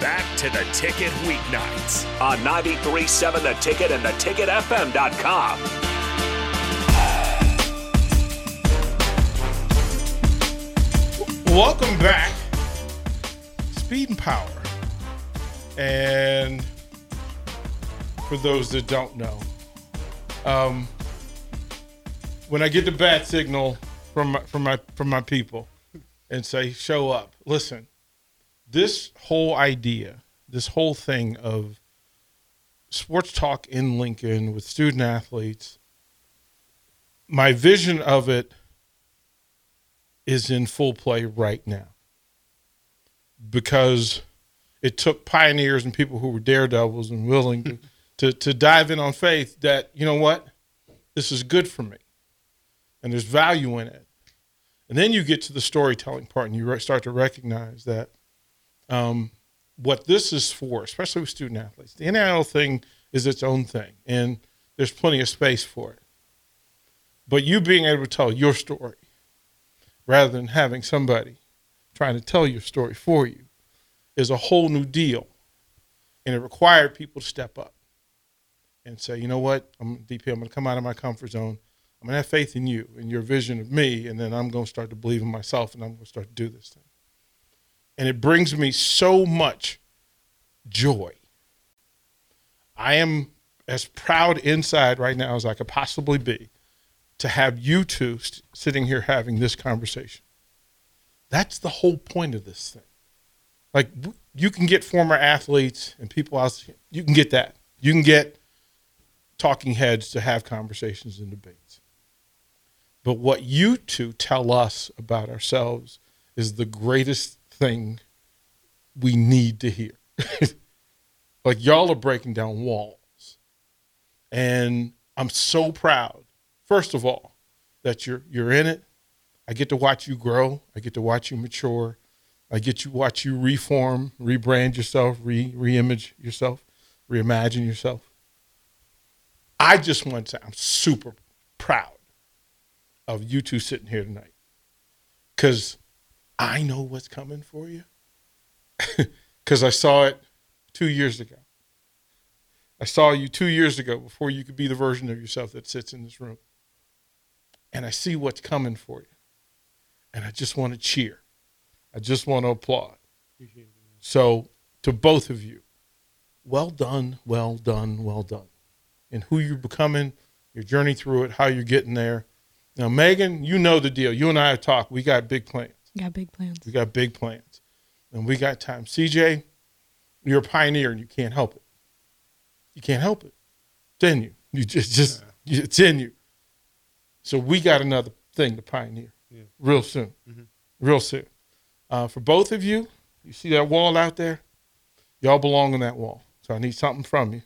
back to the ticket weeknights on 937 The Ticket and the theticketfm.com. Welcome back. Speed and power. And for those that don't know, um, when I get the bat signal from my, from my from my people and say show up, listen, this whole idea, this whole thing of sports talk in Lincoln with student athletes, my vision of it is in full play right now. Because it took pioneers and people who were daredevils and willing to, to, to dive in on faith that, you know what, this is good for me. And there's value in it. And then you get to the storytelling part and you start to recognize that um, what this is for, especially with student athletes, the NIL thing is its own thing and there's plenty of space for it. But you being able to tell your story rather than having somebody trying to tell your story for you is a whole new deal. And it required people to step up and say, you know what, I'm DP, I'm going to come out of my comfort zone. I'm going to have faith in you and your vision of me, and then I'm going to start to believe in myself and I'm going to start to do this thing. And it brings me so much joy. I am as proud inside right now as I could possibly be to have you two st- sitting here having this conversation. That's the whole point of this thing. Like you can get former athletes and people out, you can get that. You can get talking heads to have conversations and debates. But what you two tell us about ourselves is the greatest thing we need to hear. like y'all are breaking down walls. And I'm so proud first of all, that you're you're in it. I get to watch you grow. I get to watch you mature. I get to watch you reform, rebrand yourself, re reimage yourself, reimagine yourself. I just want to say I'm super proud of you two sitting here tonight. Cause I know what's coming for you. Cause I saw it two years ago. I saw you two years ago before you could be the version of yourself that sits in this room and I see what's coming for you. And I just want to cheer. I just want to applaud. So, to both of you, well done, well done, well done. And who you're becoming, your journey through it, how you're getting there. Now, Megan, you know the deal. You and I have talked. We got big plans. Got big plans. We got big plans. And we got time. CJ, you're a pioneer and you can't help it. You can't help it. It's in you. You just, just it's in you. So we got another thing to pioneer yeah. real soon, mm-hmm. real soon. Uh, for both of you, you see that wall out there? Y'all belong on that wall. So I need something from you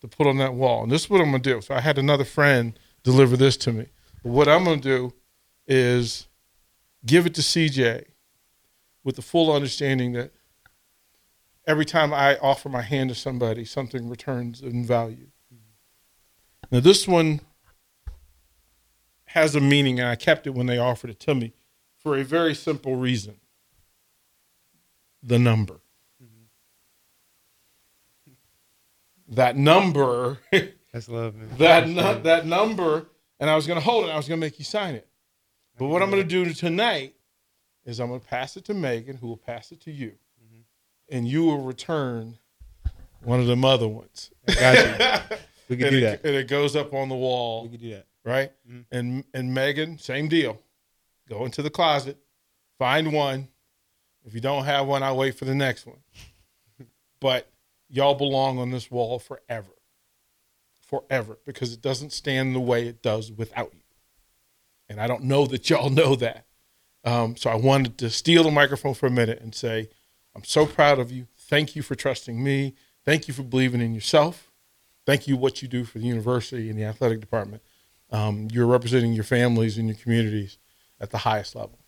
to put on that wall. And this is what I'm going to do. So I had another friend deliver this to me. But what I'm going to do is give it to CJ with the full understanding that every time I offer my hand to somebody, something returns in value. Now, this one has a meaning, and I kept it when they offered it to me for a very simple reason the number. Mm-hmm. That number. That's love, man. That, nu- that number, and I was going to hold it, I was going to make you sign it. But what I'm going to do tonight is I'm going to pass it to Megan, who will pass it to you. Mm-hmm. And you will return one of them other ones. I got you. We can and do it, that. And it goes up on the wall. We can do that right? Mm-hmm. And and Megan, same deal. Go into the closet, find one. If you don't have one, I'll wait for the next one. but y'all belong on this wall forever. Forever. Because it doesn't stand the way it does without you. And I don't know that y'all know that. Um, so I wanted to steal the microphone for a minute and say, I'm so proud of you. Thank you for trusting me. Thank you for believing in yourself. Thank you what you do for the university and the athletic department um, you're representing your families and your communities at the highest level.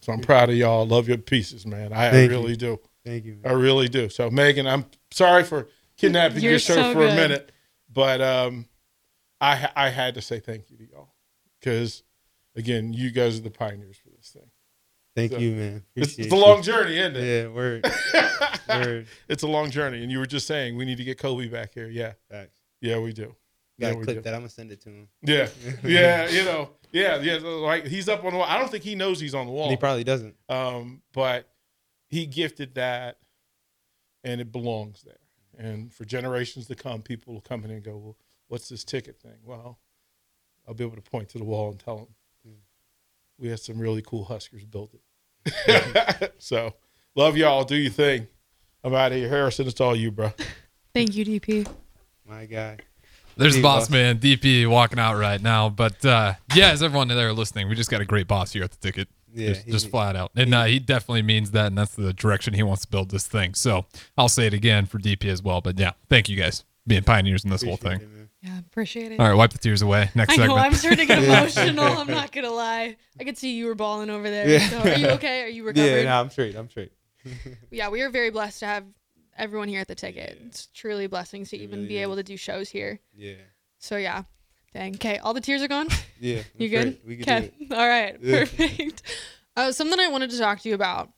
So I'm proud of y'all. Love your pieces, man. I, I really you. do. Thank you. Man. I really do. So Megan, I'm sorry for kidnapping You're your show so for good. a minute, but um, I I had to say thank you to y'all because again, you guys are the pioneers for this thing. Thank So, you, man. It's, it's a you. long journey, isn't it? Yeah, word. word. it's a long journey, and you were just saying we need to get Kobe back here. Yeah, Facts. yeah, we do. Yeah, Gotta we clip that. I'm gonna send it to him. Yeah, yeah, you know, yeah, yeah. Like he's up on the wall. I don't think he knows he's on the wall. He probably doesn't. um, but he gifted that, and it belongs there. And for generations to come, people will come in and go, "Well, what's this ticket thing?" Well, I'll be able to point to the wall and tell them. We had some really cool Huskers built it. so, love y'all. Do your thing. I'm out of here, Harrison. It's all you, bro. Thank you, DP. My guy. There's Hey, boss boss. man DP walking out right now, but uh, yeah, as everyone there listening, we just got a great boss here at the ticket. Yeah, just, he- just flat out, and uh, he definitely means that, and that's the direction he wants to build this thing. So I'll say it again for DP as well. But yeah, thank you guys being pioneers in this whole thing. it, man. Yeah, appreciate it. All right, wipe the tears away. Next I know segment. I'm starting to get emotional. I'm not gonna lie. I could see you were bawling over there. Yeah. So are you okay? Are you recovered? Yeah, no, I'm straight. I'm straight. yeah, we are very blessed to have everyone here at the ticket. It's truly blessings to It even really be able to do shows here. Yeah. So yeah. Dang. Okay, all the tears are gone. Yeah. I'm You good? straight. We can do Okay. it. All right. Yeah. Perfect. Uh, something I wanted to talk to you about.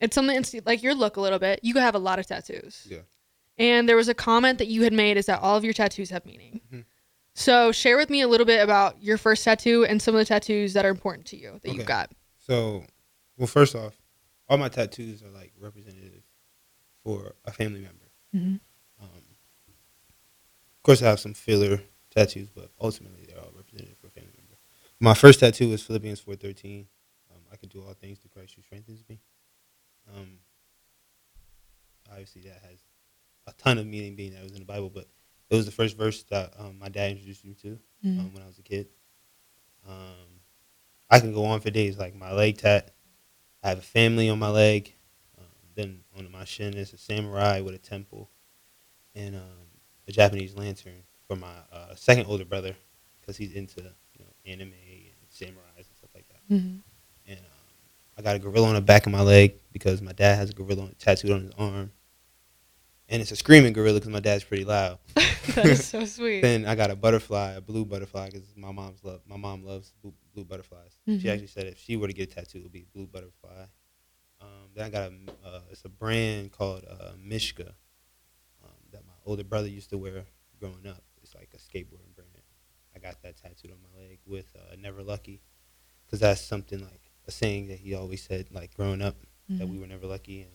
It's something it's like your look a little bit. You have a lot of tattoos. Yeah. And there was a comment that you had made is that all of your tattoos have meaning. Mhm. So share with me a little bit about your first tattoo and some of the tattoos that are important to you that Okay. you've got. So, well, first off, all my tattoos are like representative for a family member. Mhm. Um, of course, I have some filler tattoos, but ultimately they're all representative for a family member. My first tattoo was Philippians four thirteen. Um, I can do all things through Christ who strengthens me. Um, obviously, that has a ton of meaning, being that it was in the Bible, but it was the first verse that um, my dad introduced me to Mhm. um, when I was a kid. Um, I can go on for days. Like my leg tat, I have a family on my leg. Um, then on my shin is a samurai with a temple, and um, a Japanese lantern for my uh, second older brother, because he's into you know anime and samurais and stuff like that. Mhm. And um, I got a gorilla on the back of my leg because my dad has a gorilla tattooed on his arm, and it's a screaming gorilla because my dad's pretty loud. that is so sweet. Then I got a butterfly, a blue butterfly, because my mom's love. My mom loves blue, blue butterflies. Mhm. She actually said if she were to get a tattoo, it would be a blue butterfly. Um, then I got a, uh, it's a brand called uh, Mishka um, that my older brother used to wear growing up. It's like a skateboarding brand. I got that tattooed on my leg with uh, Never Lucky, because that's something like a saying that he always said, like growing up, that we Mhm. were never lucky. And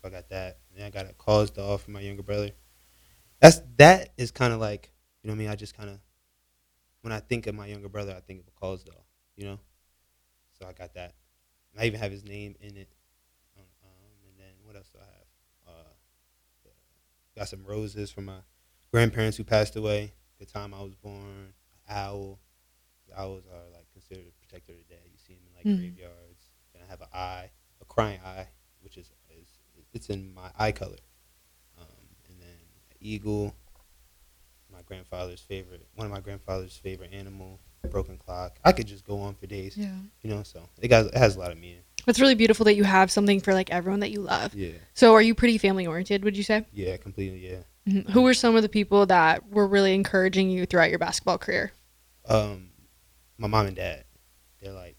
so I got that. And then I got a KAWS doll for my younger brother that's that is kind of like you know what I mean. I just kind of when I think of my younger brother, I think of a KAWS doll, you know. So I got that. And I even have his name in it. Um, um, and then what else do I have? Uh, got some roses from my grandparents who passed away the time I was born. Owl. The owls are like considered a protector of the dead. You see them in like Mhm. graveyards. Then I have an eye, a crying eye, which is, is it's in my eye color. Um, and then eagle, my grandfather's favorite, one of my grandfather's favorite animal, broken clock. I could just go on for days, Yeah. you know. So it got it has a lot of meaning. It's really beautiful that you have something for like everyone that you love. Yeah, So are you pretty family oriented, would you say? yeah, completely. Yeah. Mhm. Who were some of the people that were really encouraging you throughout your basketball career? Um, my mom and dad, they're like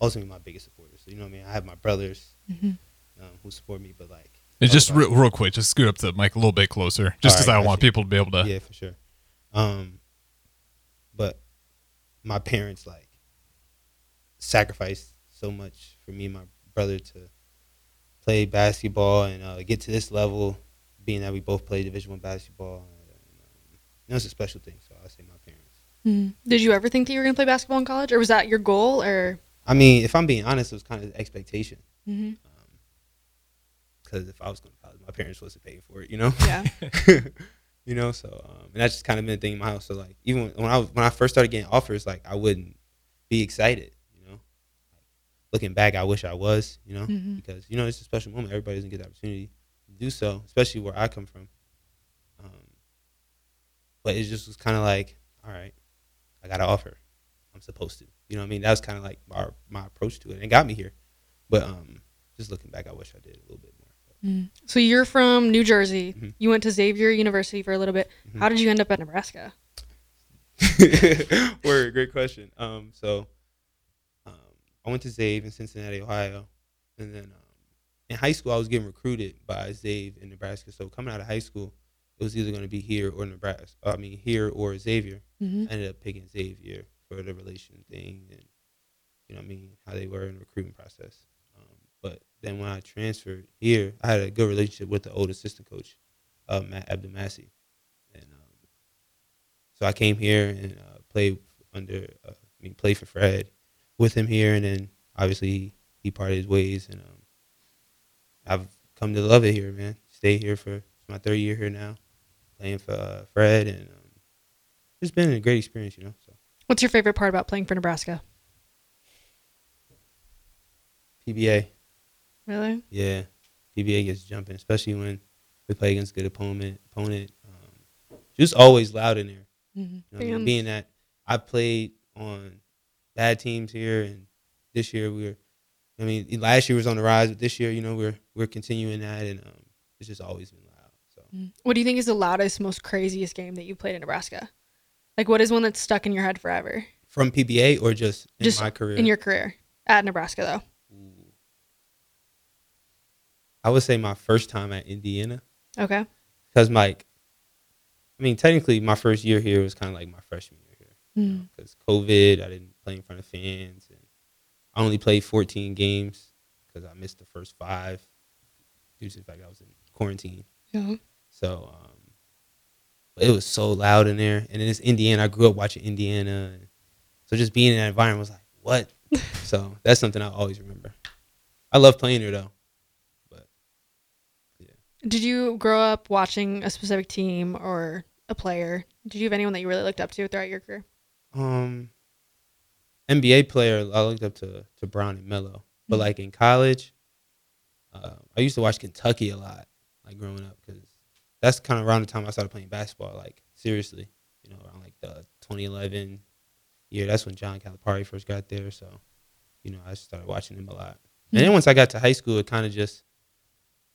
ultimately my biggest supporters. You know what I mean? I have my brothers Mhm. Um, who support me, but like And just real, real quick, just scoot up the mic a little bit closer, just because All right, I want gotcha. people to be able to. yeah, for sure. Um, but my parents like sacrificed so much for me and my brother to play basketball and uh, get to this level. Being that we both play Division One basketball, and, um, you know, it's a special thing. So I say my parents. Did you ever think that you were going to play basketball in college, or was that your goal? Or I mean, if I'm being honest, it was kind of the expectation. Mhm. Because if I was going to college, my parents wasn't paying for it, you know. yeah, you know, so um, and that's just kind of been a thing in my house. So like, even when, I was, when I first started getting offers, like I wouldn't be excited, you know. Looking back, I wish I was, you know, Mhm. because you know it's a special moment. Everybody doesn't get the opportunity to do so, especially where I come from. Um, but it just was kind of like, all right, I got an offer. I'm supposed to, you know. what I mean, that was kind of like our my approach to it, and it got me here. But um, just looking back, I wish I did a little bit so you're from New Jersey. Mhm. You went to Xavier University for a little bit. Mhm. How did you end up at Nebraska? Word, great question. Um, so um, I went to Zave in Cincinnati, Ohio. and then um, in high school I was getting recruited by Zave in Nebraska. So coming out of high school, it was either going to be here or Nebraska. I mean here or Xavier. Mhm. I ended up picking Xavier for the relation thing and you know what I mean how they were in the recruiting process. But then when I transferred here, I had a good relationship with the old assistant coach, uh, Matt Abdelmassih, and um, so I came here and uh, played under. Uh, I mean, played for Fred with him here, and then obviously he, he parted his ways, and um, I've come to love it here, man. Stay here for my third year here now, playing for uh, Fred, and um, it's been a great experience, you know. So What's your favorite part about playing for Nebraska? PBA, Really? yeah, PBA gets jumping, especially when we play against good opponent. Opponent, um, just always loud in there. Mm-hmm. You know Being that I played on bad teams here, and this year we we're, I mean, last year was on the rise, but this year, you know, we're we're continuing that, and um, it's just always been loud. So What do you think is the loudest, most craziest game that you played in Nebraska? Like, what is one that's stuck in your head forever? from PBA or just in Just my career, In your career at Nebraska, though. I would say my first time at Indiana, Okay. because like, I mean, technically my first year here was kind of like my freshman year here. Mm. because COVID, I didn't play in front of fans, and I only played 14 games because I missed the first five due to the fact I was in quarantine. Yeah. So um, but it was so loud in there, and then it's Indiana. I grew up watching Indiana, and so just being in that environment was like, what? so that's something I always remember. I love playing there though. Did you grow up watching a specific team or a player? Did you have anyone that you really looked up to throughout your career? um, NBA player, I looked up to to Brown and Melo. But Mhm. like in college, uh, I used to watch Kentucky a lot, like growing up, because that's kind of around the time I started playing basketball, like seriously. You know, around like the 2011 year. That's when John Calipari first got there. So, you know, I started watching him a lot. And then once I got to high school, it kind of just,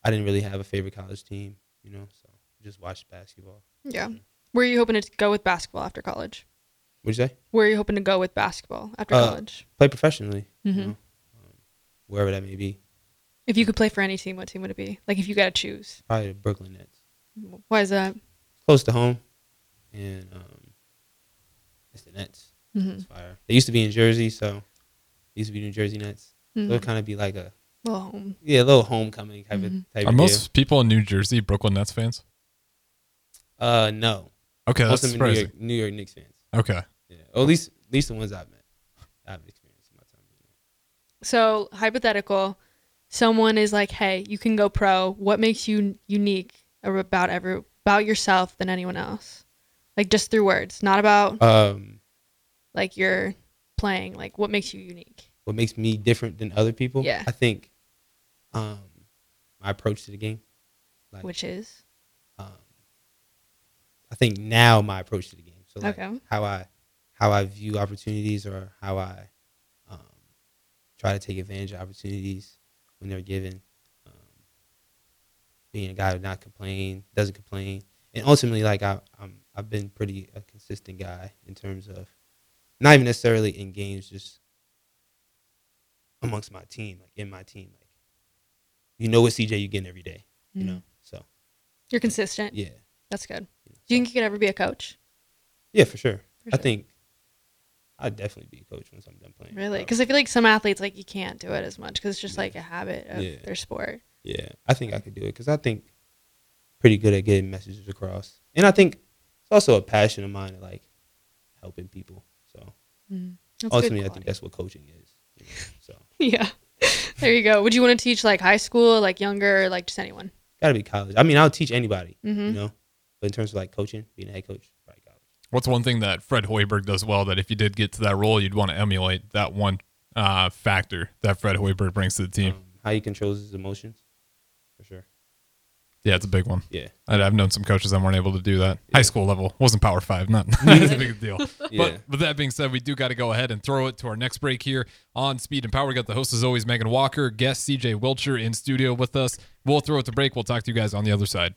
I didn't really have a favorite college team, you know, so just watched basketball. Yeah. Where are you hoping to go with basketball after college? What'd you say? Where are you hoping to go with basketball after Uh, college? Play professionally, hmm you know, um, wherever that may be. If you could play for any team, what team would it be? Like if you got to choose. Probably the Brooklyn Nets. Why is that? close to home, and um, it's the Nets. hmm It's fire. They used to be in Jersey, so used to be New Jersey Nets. So hmm it'd kind of be like a Well, home. yeah, a little homecoming type Mhm. of type Are of most people in New Jersey Brooklyn Nets fans? Uh, no, Okay, that's most of them New surprising. York, New York Knicks fans. Okay. Yeah, or at least at least the ones I've met. I've experienced in my time. So hypothetical, someone is like, "Hey, you can go pro. What makes you unique about every about yourself than anyone else?" Like just through words, not about Um, like your playing. Like what makes you unique? what makes me different than other people? Yeah. I think, um, my approach to the game. Like, Which is um, I think now my approach to the game. So like Okay. how I how I view opportunities or how I um, try to take advantage of opportunities when they're given. Um, being a guy who not complain, doesn't complain, and ultimately like I, I'm I've been pretty a consistent guy in terms of not even necessarily in games, just amongst my team, like in my team, like you know what CJ you getting every day, you Mhm. know. So you're consistent. yeah. That's good. Yeah, Do you think you could ever be a coach? yeah, for sure. For I think I'd definitely be a coach once I'm done playing. Really? Because I feel like some athletes like you can't do it as much because it's just Yeah. like a habit of Yeah. their sport. yeah, I think I could do it because I think pretty good at getting messages across, and I think it's also a passion of mine to like helping people. So Mm. That's a good ultimately, I think that's what coaching is. You know? So yeah. There you go. Would you want to teach like high school, like younger, or, like just anyone? gotta be college. I mean, I'll teach anybody, Mhm. you know, but in terms of like coaching, being a head coach, probably college. What's one thing that Fred Hoiberg does well that if you did get to that role, you'd want to emulate that one uh, factor that Fred Hoiberg brings to the team? Um, how he controls his emotions, for sure. Yeah, it's a big one. Yeah, I- I've known some coaches that weren't able to do that. Yeah. High school level wasn't Power Five, not, not as big a deal. yeah. But with that being said, we do got to go ahead and throw it to our next break here on Speed and Power. We got the host as always, Megan Walker, guest CJ Wilcher in studio with us. We'll throw it to break. We'll talk to you guys on the other side.